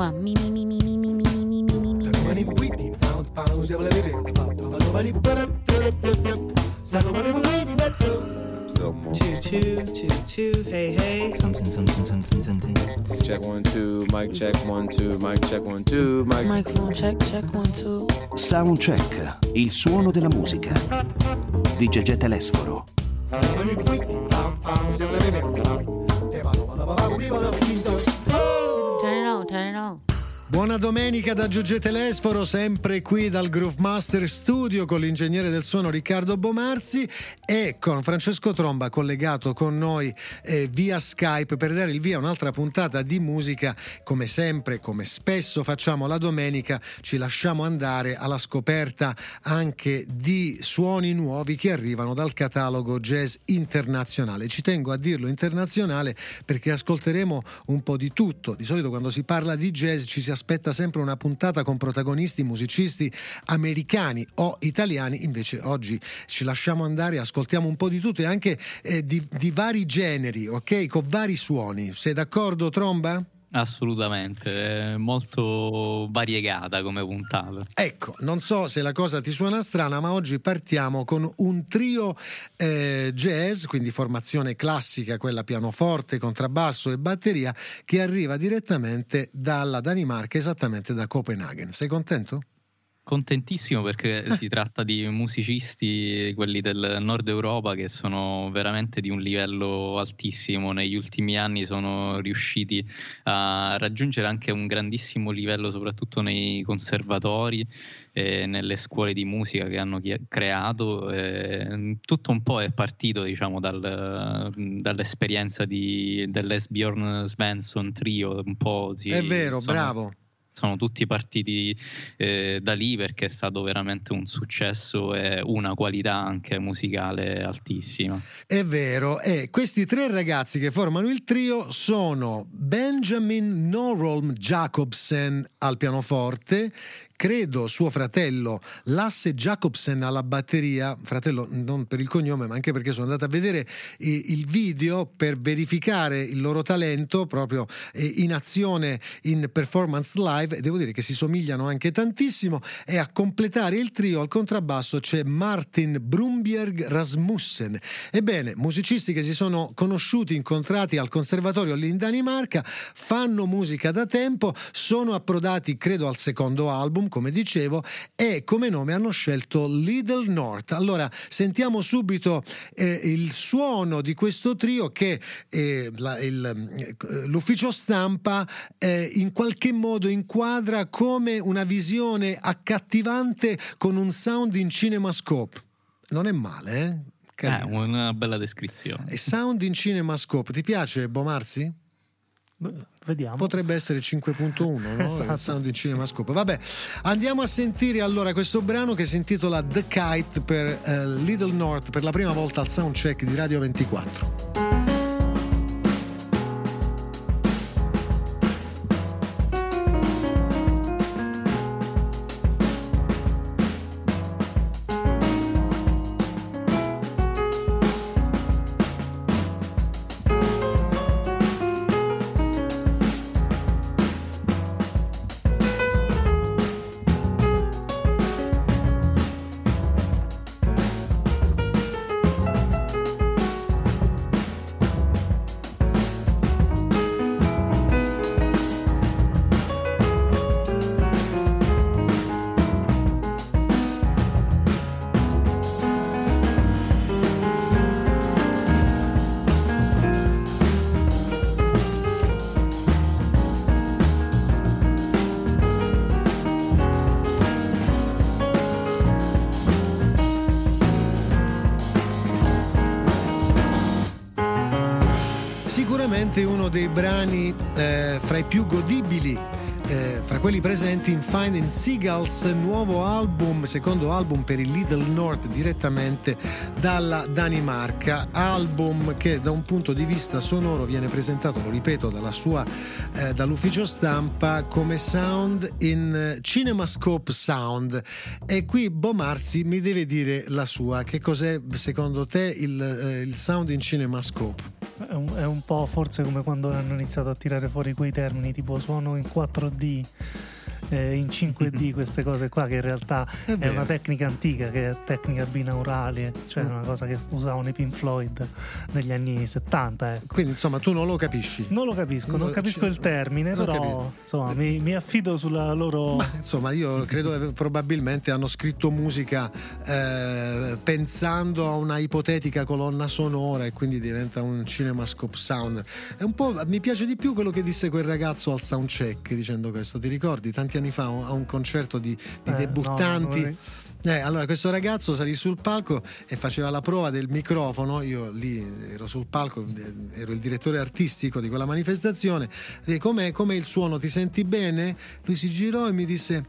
One, me, me, me, me, me, me, me, me, me, me, Two, two, two, two, hey, hey. Something, something, something, something. Check one, two, mic check one, two, mic check one, two, mic. Microphone check, check one, two. Soundcheck, il suono della musica. Di Gegè Telesforo. Buona domenica da Giuge Telesforo, sempre qui dal Groove Master Studio con l'ingegnere del suono Riccardo Bomarzi e con Francesco Tromba collegato con noi eh, via Skype per dare il via a un'altra puntata di musica. Come sempre, come spesso facciamo la domenica, ci lasciamo andare alla scoperta anche di suoni nuovi che arrivano dal catalogo jazz internazionale. Ci tengo a dirlo internazionale perché ascolteremo un po' di tutto. Di solito quando si parla di jazz ci si aspetta sempre una puntata con protagonisti musicisti americani o italiani, invece oggi ci lasciamo andare, ascoltiamo un po' di tutto e anche eh, di, di vari generi, ok? Con vari suoni. Sei d'accordo, Tromba? Assolutamente, molto variegata come puntata. Ecco, non so se la cosa ti suona strana, ma oggi partiamo con un trio eh, jazz, quindi formazione classica, quella pianoforte, contrabbasso e batteria, che arriva direttamente dalla Danimarca, esattamente da Copenaghen. Sei contento? Contentissimo perché si tratta di musicisti, quelli del nord Europa, che sono veramente di un livello altissimo. Negli ultimi anni sono riusciti a raggiungere anche un grandissimo livello, soprattutto nei conservatori e nelle scuole di musica che hanno creato. Eh, tutto un po' è partito, diciamo, dal- dall'esperienza di, dell'S. Bjorn Svensson Trio. Un po' si- È vero, sono- bravo. Sono tutti partiti eh, da lì perché è stato veramente un successo e una qualità anche musicale altissima. È vero, e questi tre ragazzi che formano il trio sono Benjamin Norholm Jacobsen al pianoforte, credo suo fratello Lasse Jacobsen alla batteria, fratello non per il cognome ma anche perché sono andato a vedere i- il video per verificare il loro talento proprio eh, in azione in performance live. Devo dire che si somigliano anche tantissimo. E a completare il trio al contrabbasso c'è Martin Brumbjerg Rasmussen. Ebbene, musicisti che si sono conosciuti, incontrati al conservatorio lì in Danimarca, fanno musica da tempo, sono approdati credo al secondo album, come dicevo, e come nome hanno scelto Little North. Allora, sentiamo subito eh, il suono di questo trio che eh, la- il, eh, l'ufficio stampa eh, in qualche modo inquadra come una visione accattivante con un sound in cinemascope. Non è male, eh? È Carino. una bella descrizione. E sound in cinemascope, ti piace Bomarzi? Vediamo. Potrebbe essere 5.1, no? Esatto. Sound in cinemascope. Vabbè, andiamo a sentire allora questo brano che si intitola The Kite per eh, Little North per la prima volta al soundcheck di Radio 24. Dei brani eh, fra i più godibili. eh, fra quelli presenti in Finding Seagulls, nuovo album, secondo album per il Little North direttamente dalla Danimarca, album che da un punto di vista sonoro viene presentato, lo ripeto, sua, eh, dall'ufficio stampa come sound in eh, Cinemascope Sound e qui Bomarzi mi deve dire la sua, che cos'è secondo te il, eh, il sound in Cinemascope? È un, è un po' forse come quando hanno iniziato a tirare fuori quei termini tipo suono in 4D. Eh, in 5D queste cose qua che in realtà È è, una tecnica antica che è tecnica binaurale cioè Mm. una cosa che usavano i Pink Floyd negli anni 70 ecco. Quindi insomma tu non lo capisci. non lo capisco, non No, capisco il termine, non però capito. insomma mi, mi affido sulla loro Ma insomma, io credo che probabilmente hanno scritto musica eh, pensando a una ipotetica colonna sonora e quindi diventa un cinemascope sound. È un po', mi piace di più quello che disse quel ragazzo al soundcheck dicendo questo. Ti ricordi tanti anni fa a un concerto di, di Eh, debuttanti? no, Eh, allora, questo ragazzo salì sul palco e faceva la prova del microfono. Io lì ero sul palco, eh, ero il direttore artistico di quella manifestazione. E com'è, com'è il suono? Ti senti bene? Lui si girò e mi disse: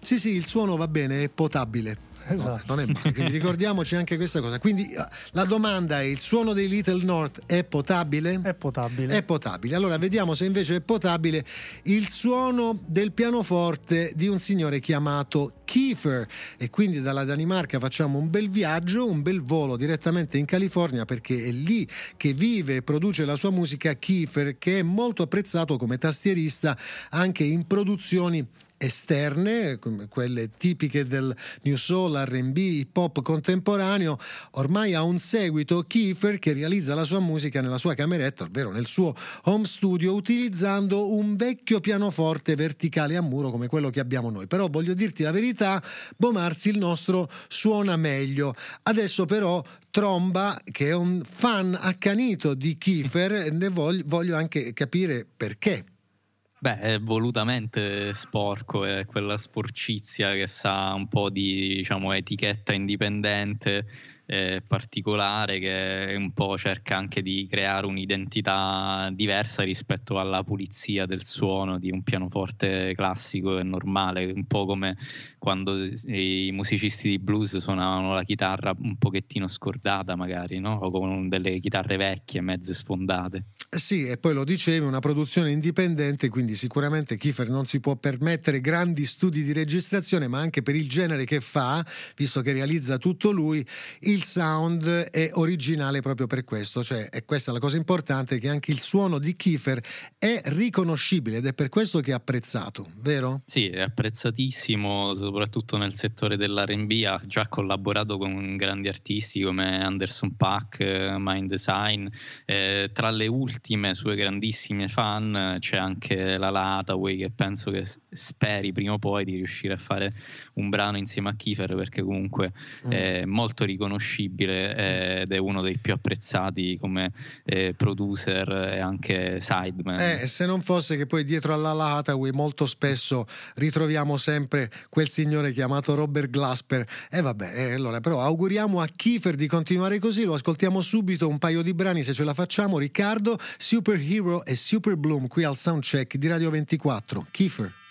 Sì, sì, il suono va bene, è potabile. No, Esatto. non è male, quindi ricordiamoci anche questa cosa. Quindi la domanda è: il suono dei Little North è potabile? è potabile. È potabile. Allora vediamo se invece è potabile il suono del pianoforte di un signore chiamato Kiefer. E quindi dalla Danimarca facciamo un bel viaggio, un bel volo direttamente in California perché è lì che vive e produce la sua musica Kiefer, che è molto apprezzato come tastierista anche in produzioni esterne, quelle tipiche del New Soul, RB, hip hop contemporaneo, ormai ha un seguito Kiefer che realizza la sua musica nella sua cameretta, ovvero nel suo home studio, utilizzando un vecchio pianoforte verticale a muro come quello che abbiamo noi. Però voglio dirti la verità, Bomarzi il nostro suona meglio. Adesso però Tromba, che è un fan accanito di Kiefer, ne voglio, voglio anche capire perché. Beh, è volutamente sporco, è quella sporcizia che sa un po' di diciamo, etichetta indipendente, eh, particolare, che un po' cerca anche di creare un'identità diversa rispetto alla pulizia del suono di un pianoforte classico e normale, un po' come quando i musicisti di blues suonavano la chitarra un pochettino scordata magari, no? o con delle chitarre vecchie, mezze sfondate. Sì, e poi lo dicevi, una produzione indipendente, quindi sicuramente Kiefer non si può permettere grandi studi di registrazione, ma anche per il genere che fa, visto che realizza tutto lui, il sound è originale proprio per questo, cioè e questa è la cosa importante, che anche il suono di Kiefer è riconoscibile ed è per questo che è apprezzato, vero? Sì, è apprezzatissimo, soprattutto nel settore dell'R&B, ha già collaborato con grandi artisti come Anderson Paak, eh, Mind Design, eh, tra le ultime sue grandissime fan c'è anche la La Hathaway che penso che speri prima o poi di riuscire a fare un brano insieme a Kiefer perché comunque Mm. è molto riconoscibile eh, ed è uno dei più apprezzati come eh, producer e anche sideman. Eh, se non fosse che poi dietro alla La Hathaway molto spesso ritroviamo sempre quel signore chiamato Robert Glasper. E vabbè, eh, allora però auguriamo a Kiefer di continuare così, lo ascoltiamo subito un paio di brani se ce la facciamo. Riccardo, Superhero e Super Bloom qui al soundcheck di Radio 24. Kiefer.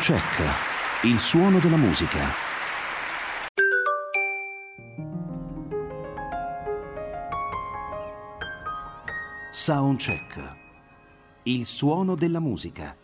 Soundcheck, il suono della musica. Soundcheck, il suono della musica.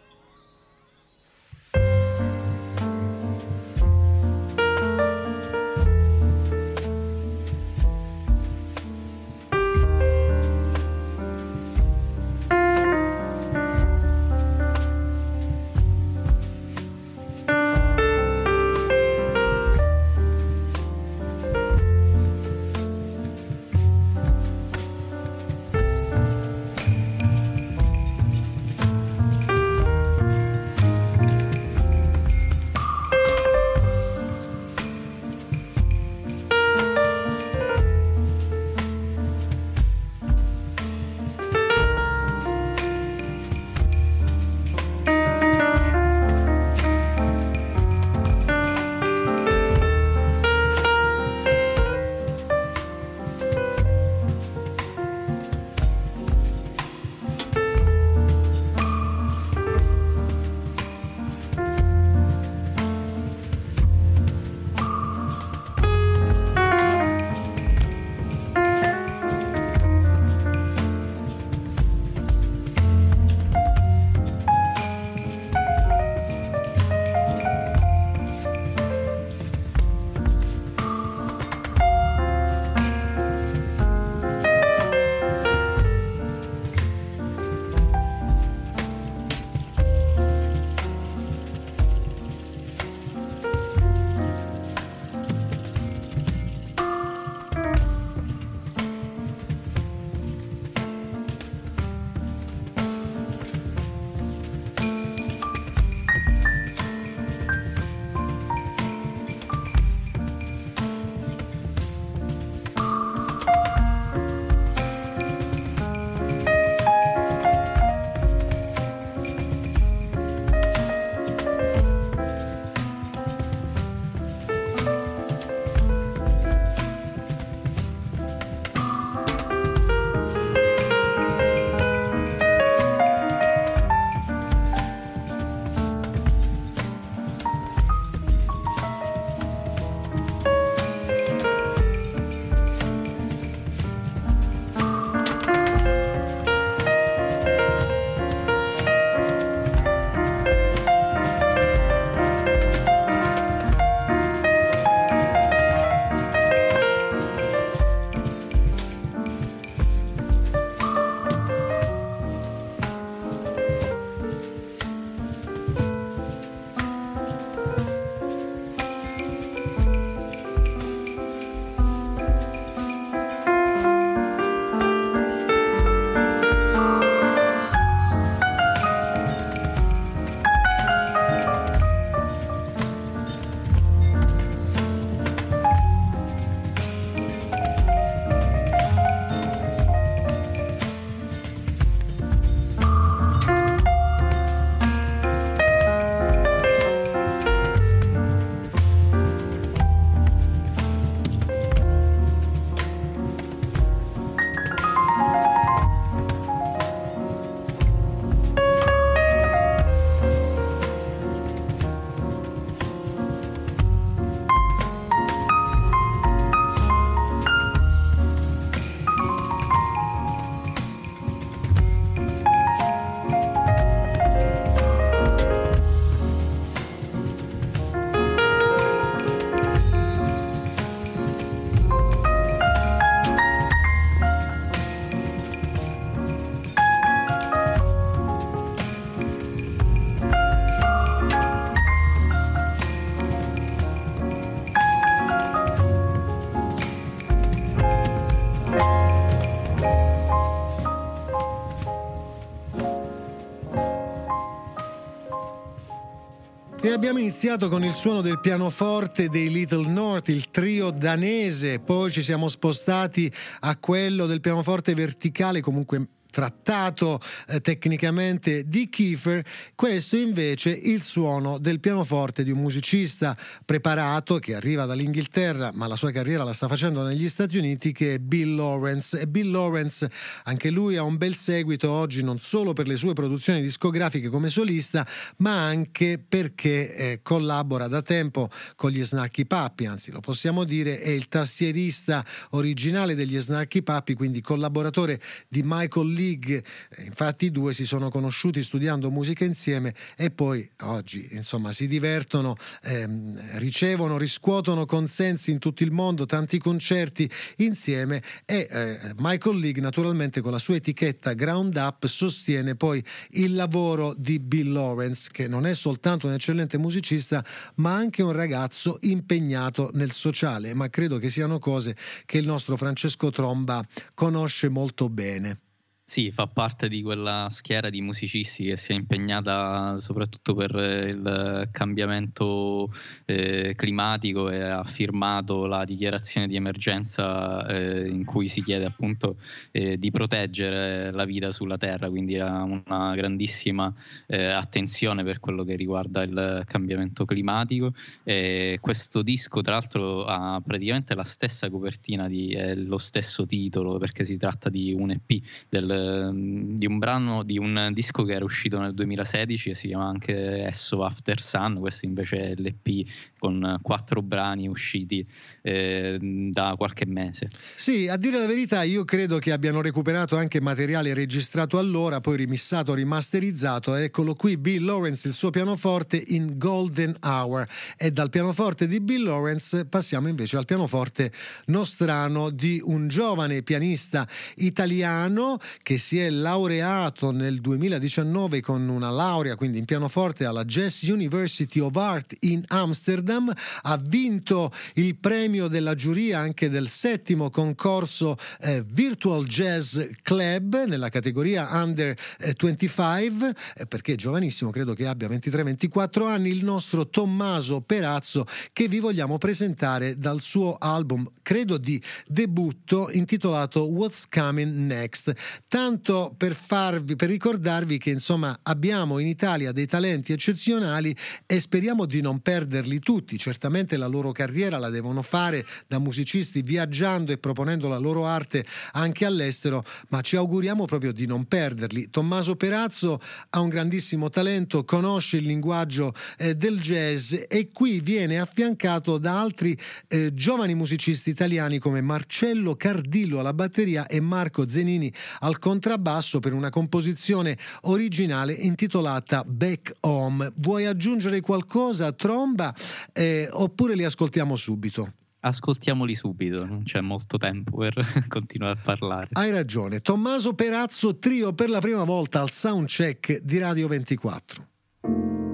Abbiamo iniziato con il suono del pianoforte dei Little North, il trio danese, poi ci siamo spostati a quello del pianoforte verticale, comunque trattato eh, tecnicamente di Kiefer, questo invece il suono del pianoforte di un musicista preparato che arriva dall'Inghilterra, ma la sua carriera la sta facendo negli Stati Uniti, che è Bill Lawrence. E Bill Lawrence, anche lui ha un bel seguito oggi, non solo per le sue produzioni discografiche come solista, ma anche perché eh, collabora da tempo con gli Snarky Puppy, anzi lo possiamo dire, è il tastierista originale degli Snarky Puppy, quindi collaboratore di Michael League. Infatti i due si sono conosciuti studiando musica insieme e poi oggi insomma si divertono, ehm, ricevono, riscuotono consensi in tutto il mondo, tanti concerti insieme e eh, Michael League naturalmente con la sua etichetta Ground Up sostiene poi il lavoro di Bill Lawrence che non è soltanto un eccellente musicista ma anche un ragazzo impegnato nel sociale, ma credo che siano cose che il nostro Francesco Tromba conosce molto bene. Sì, fa parte di quella schiera di musicisti che si è impegnata soprattutto per il cambiamento eh, climatico e ha firmato la dichiarazione di emergenza eh, in cui si chiede appunto eh, di proteggere la vita sulla Terra, quindi ha una grandissima eh, attenzione per quello che riguarda il cambiamento climatico. E questo disco tra l'altro ha praticamente la stessa copertina, di, lo stesso titolo perché si tratta di un EP del di un brano di un disco che era uscito nel 2016 e si chiama anche Esso After Sun. Questo invece è l'EP con quattro brani usciti eh, da qualche mese. Sì a dire la verità io credo che abbiano recuperato anche materiale registrato allora poi rimissato rimasterizzato. Eccolo qui Bill Lawrence il suo pianoforte in Golden Hour. E dal pianoforte di Bill Lawrence passiamo invece al pianoforte nostrano di un giovane pianista italiano che si è laureato nel 2019 con una laurea quindi in pianoforte alla Jazz University of Art in Amsterdam, ha vinto il premio della giuria anche del settimo concorso eh, Virtual Jazz Club nella categoria Under 25 eh, perché è giovanissimo, credo che abbia 23-24 anni, il nostro Tommaso Perazzo che vi vogliamo presentare dal suo album, credo di debutto intitolato What's Coming Next tanto per farvi, per ricordarvi che insomma abbiamo in Italia dei talenti eccezionali e speriamo di non perderli tutti. Certamente la loro carriera la devono fare da musicisti viaggiando e proponendo la loro arte anche all'estero, ma ci auguriamo proprio di non perderli. Tommaso Perazzo ha un grandissimo talento, conosce il linguaggio eh, del jazz e qui viene affiancato da altri eh, giovani musicisti italiani come Marcello Cardillo alla batteria e Marco Zenini al contrabbasso per una composizione originale intitolata Back Home. Vuoi aggiungere qualcosa, Tromba, eh, oppure li ascoltiamo subito? Ascoltiamoli subito, non c'è molto tempo per continuare a parlare. Hai ragione. Tommaso Perazzo, trio per la prima volta al soundcheck di Radio 24.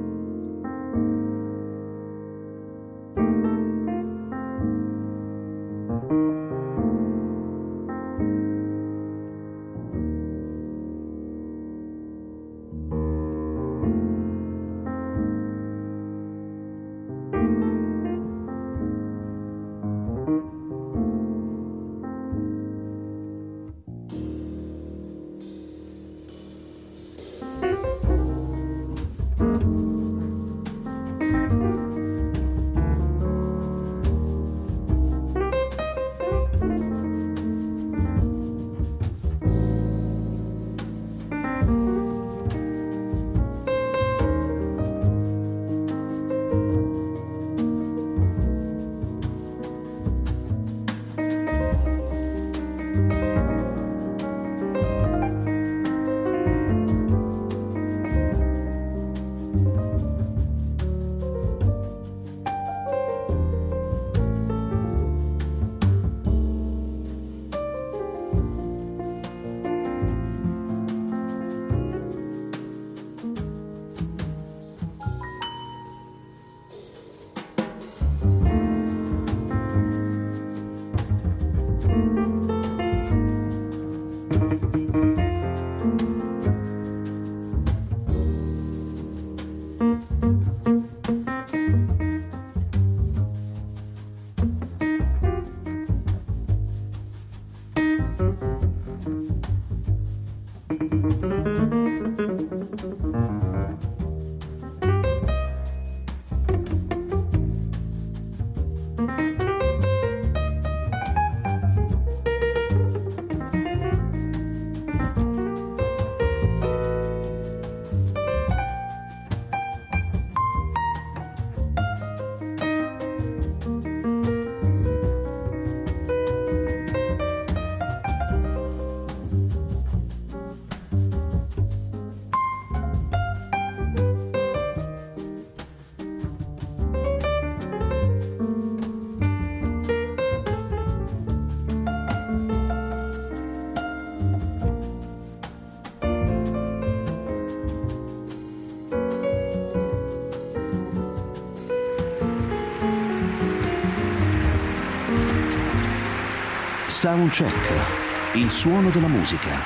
Soundcheck, il suono della musica.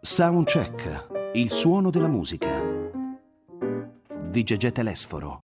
Soundcheck, il suono della musica. Di Gegè Telesforo.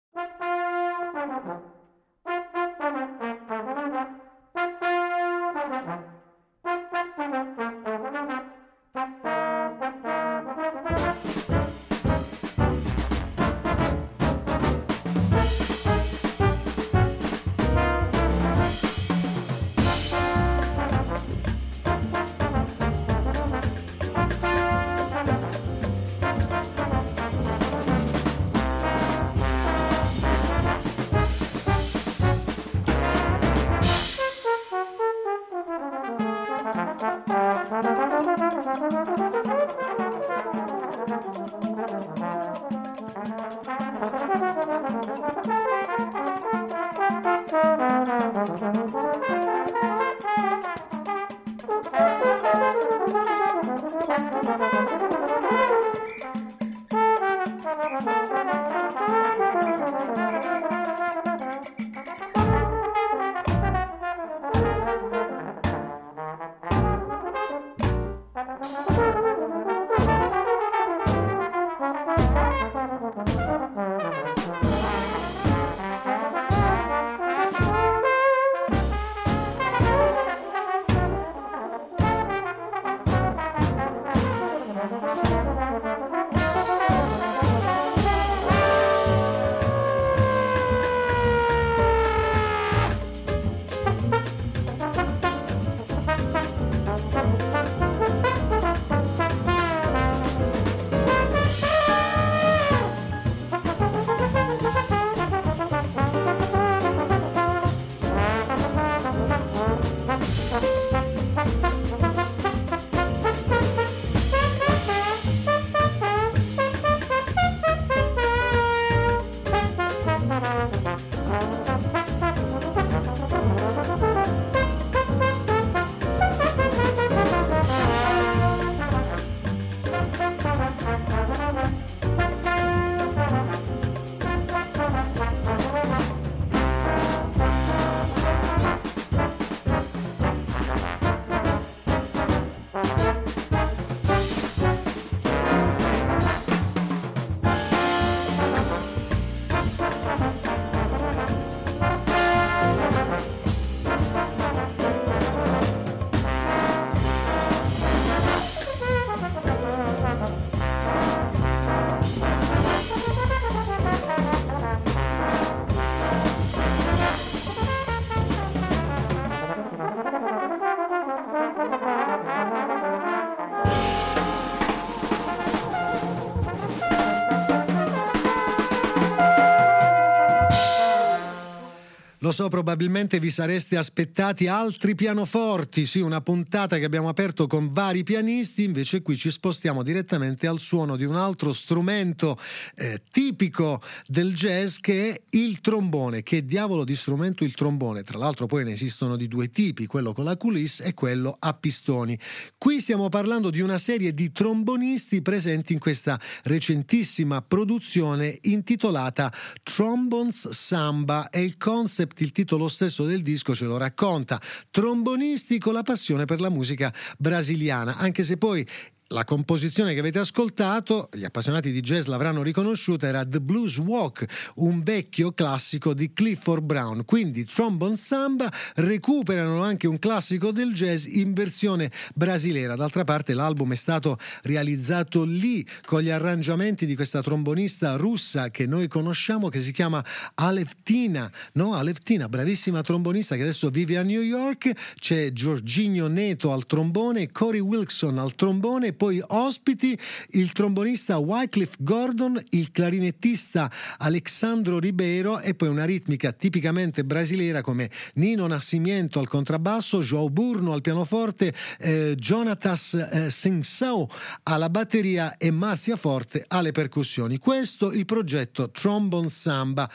Lo so, probabilmente vi sareste aspettati altri pianoforti, sì, una puntata che abbiamo aperto con vari pianisti, invece qui ci spostiamo direttamente al suono di un altro strumento eh, tipico del jazz che è il trombone. Che diavolo di strumento il trombone? Tra l'altro poi ne esistono di due tipi, quello con la coulisse e quello a pistoni. Qui stiamo parlando di una serie di trombonisti presenti in questa recentissima produzione intitolata Trombones Samba e il concept il titolo stesso del disco ce lo racconta. Trombonisti con la passione per la musica brasiliana, anche se poi la composizione che avete ascoltato, gli appassionati di jazz l'avranno riconosciuta, era The Blues Walk, un vecchio classico di Clifford Brown. Quindi Trombone Samba recuperano anche un classico del jazz in versione brasilera. D'altra parte l'album è stato realizzato lì con gli arrangiamenti di questa trombonista russa che noi conosciamo che si chiama Alevtina, no? Alevtina, bravissima trombonista che adesso vive a New York. C'è Giorginio Neto al trombone, Cory Wilson al trombone poi ospiti il trombonista Wycliffe Gordon, il clarinettista Alexandro Ribeiro e poi una ritmica tipicamente brasileira come Nino Nascimento al contrabbasso, João Burno al pianoforte, eh, Jonatas eh, Sensao alla batteria e Marzia Forte alle percussioni. Questo il progetto Trombone Samba.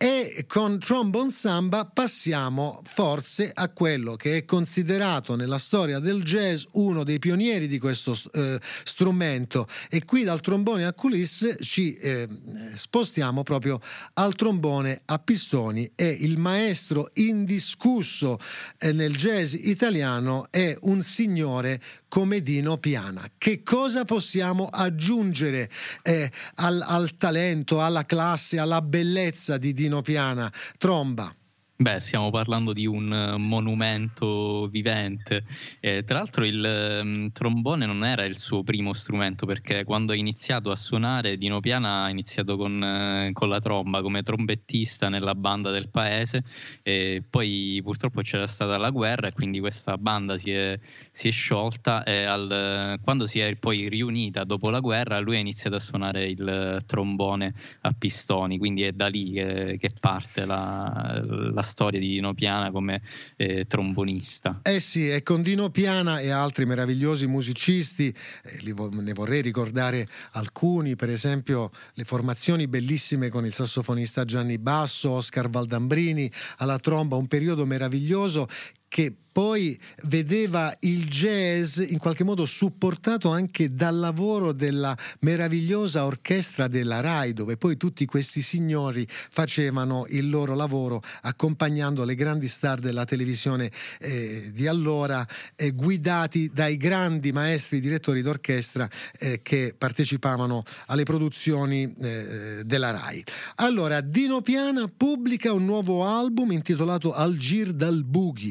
E con Trombone Samba passiamo forse a quello che è considerato nella storia del jazz uno dei pionieri di questo eh, strumento. E qui dal trombone a culisse ci eh, spostiamo proprio al trombone a pistoni e il maestro indiscusso eh, nel jazz italiano è un signore come Dino Piana. Che cosa possiamo aggiungere eh, al, al talento, alla classe, alla bellezza di Dino Piana? Tromba. Beh, stiamo parlando di un eh, monumento vivente. Eh, tra l'altro il um, trombone non era il suo primo strumento perché quando ha iniziato a suonare Dino Piana ha iniziato con, uh, con la tromba come trombettista nella banda del paese e poi purtroppo c'era stata la guerra e quindi questa banda si è, si è sciolta e al, quando si è poi riunita dopo la guerra lui ha iniziato a suonare il trombone a pistoni, quindi è da lì che, che parte la, la storia di Dino Piana come eh, trombonista. Eh sì, e con Dino Piana e altri meravigliosi musicisti, eh, vo- ne vorrei ricordare alcuni, per esempio le formazioni bellissime con il sassofonista Gianni Basso, Oscar Valdambrini alla tromba, un periodo meraviglioso che poi vedeva il jazz in qualche modo supportato anche dal lavoro della meravigliosa orchestra della RAI, dove poi tutti questi signori facevano il loro lavoro accompagnando le grandi star della televisione eh, di allora, eh, guidati dai grandi maestri direttori d'orchestra eh, che partecipavano alle produzioni eh, della RAI. Allora, Dino Piana pubblica un nuovo album intitolato Algir dal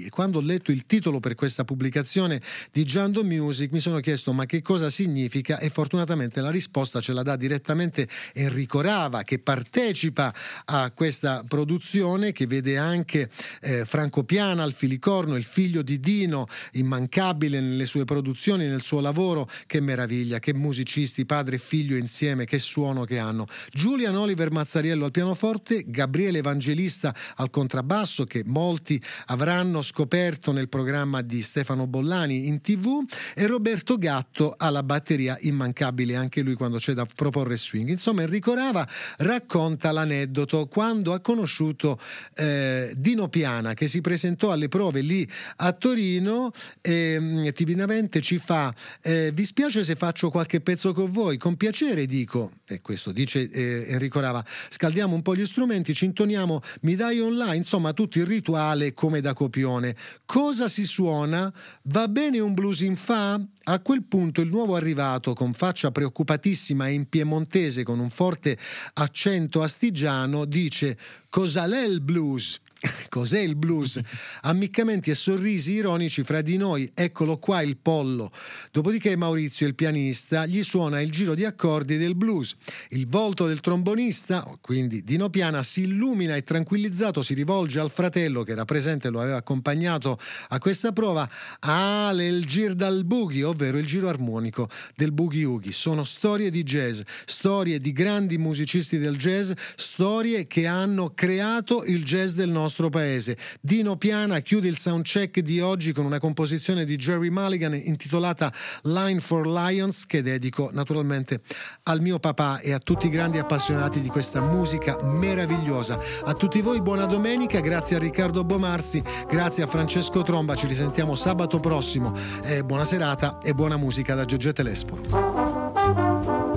quando ho letto il titolo per questa pubblicazione di Giando Music, mi sono chiesto ma che cosa significa e fortunatamente la risposta ce la dà direttamente Enrico Rava che partecipa a questa produzione che vede anche eh, Franco Piana al filicorno, il figlio di Dino, immancabile nelle sue produzioni, nel suo lavoro, che meraviglia, che musicisti, padre e figlio insieme, che suono che hanno. Julian Oliver Mazzariello al pianoforte, Gabriele Evangelista al contrabbasso che molti avranno scoperto nel programma di Stefano Bollani in tv e Roberto Gatto alla batteria immancabile anche lui quando c'è da proporre swing. Insomma Enrico Rava racconta l'aneddoto quando ha conosciuto eh, Dino Piana che si presentò alle prove lì a Torino e mm, timidamente ci fa eh, vi spiace se faccio qualche pezzo con voi? Con piacere dico, e questo dice eh, Enrico Rava, scaldiamo un po' gli strumenti, ci intoniamo, mi dai online, insomma tutto il rituale come da copione. Cosa si suona? Va bene un blues in fa? A quel punto il nuovo arrivato, con faccia preoccupatissima e in piemontese con un forte accento astigiano, dice Cosa l'è il blues? Cos'è il blues? Ammiccamenti e sorrisi ironici fra di noi, eccolo qua il pollo. Dopodiché Maurizio, il pianista, gli suona il giro di accordi del blues. Il volto del trombonista, quindi Dino Piana, si illumina e tranquillizzato si rivolge al fratello che era presente e lo aveva accompagnato a questa prova. Ah, il gir dal boogie, ovvero il giro armonico del boogie oogie. Sono storie di jazz, storie di grandi musicisti del jazz, storie che hanno creato il jazz del nostro nostro paese. Dino Piana chiude il soundcheck di oggi con una composizione di Jerry Mulligan intitolata Line for Lions che dedico naturalmente al mio papà e a tutti i grandi appassionati di questa musica meravigliosa. A tutti voi buona domenica, grazie a Riccardo Bomarzi, grazie a Francesco Tromba, ci risentiamo sabato prossimo. Eh, buona serata e buona musica da Giorgio Telesforo.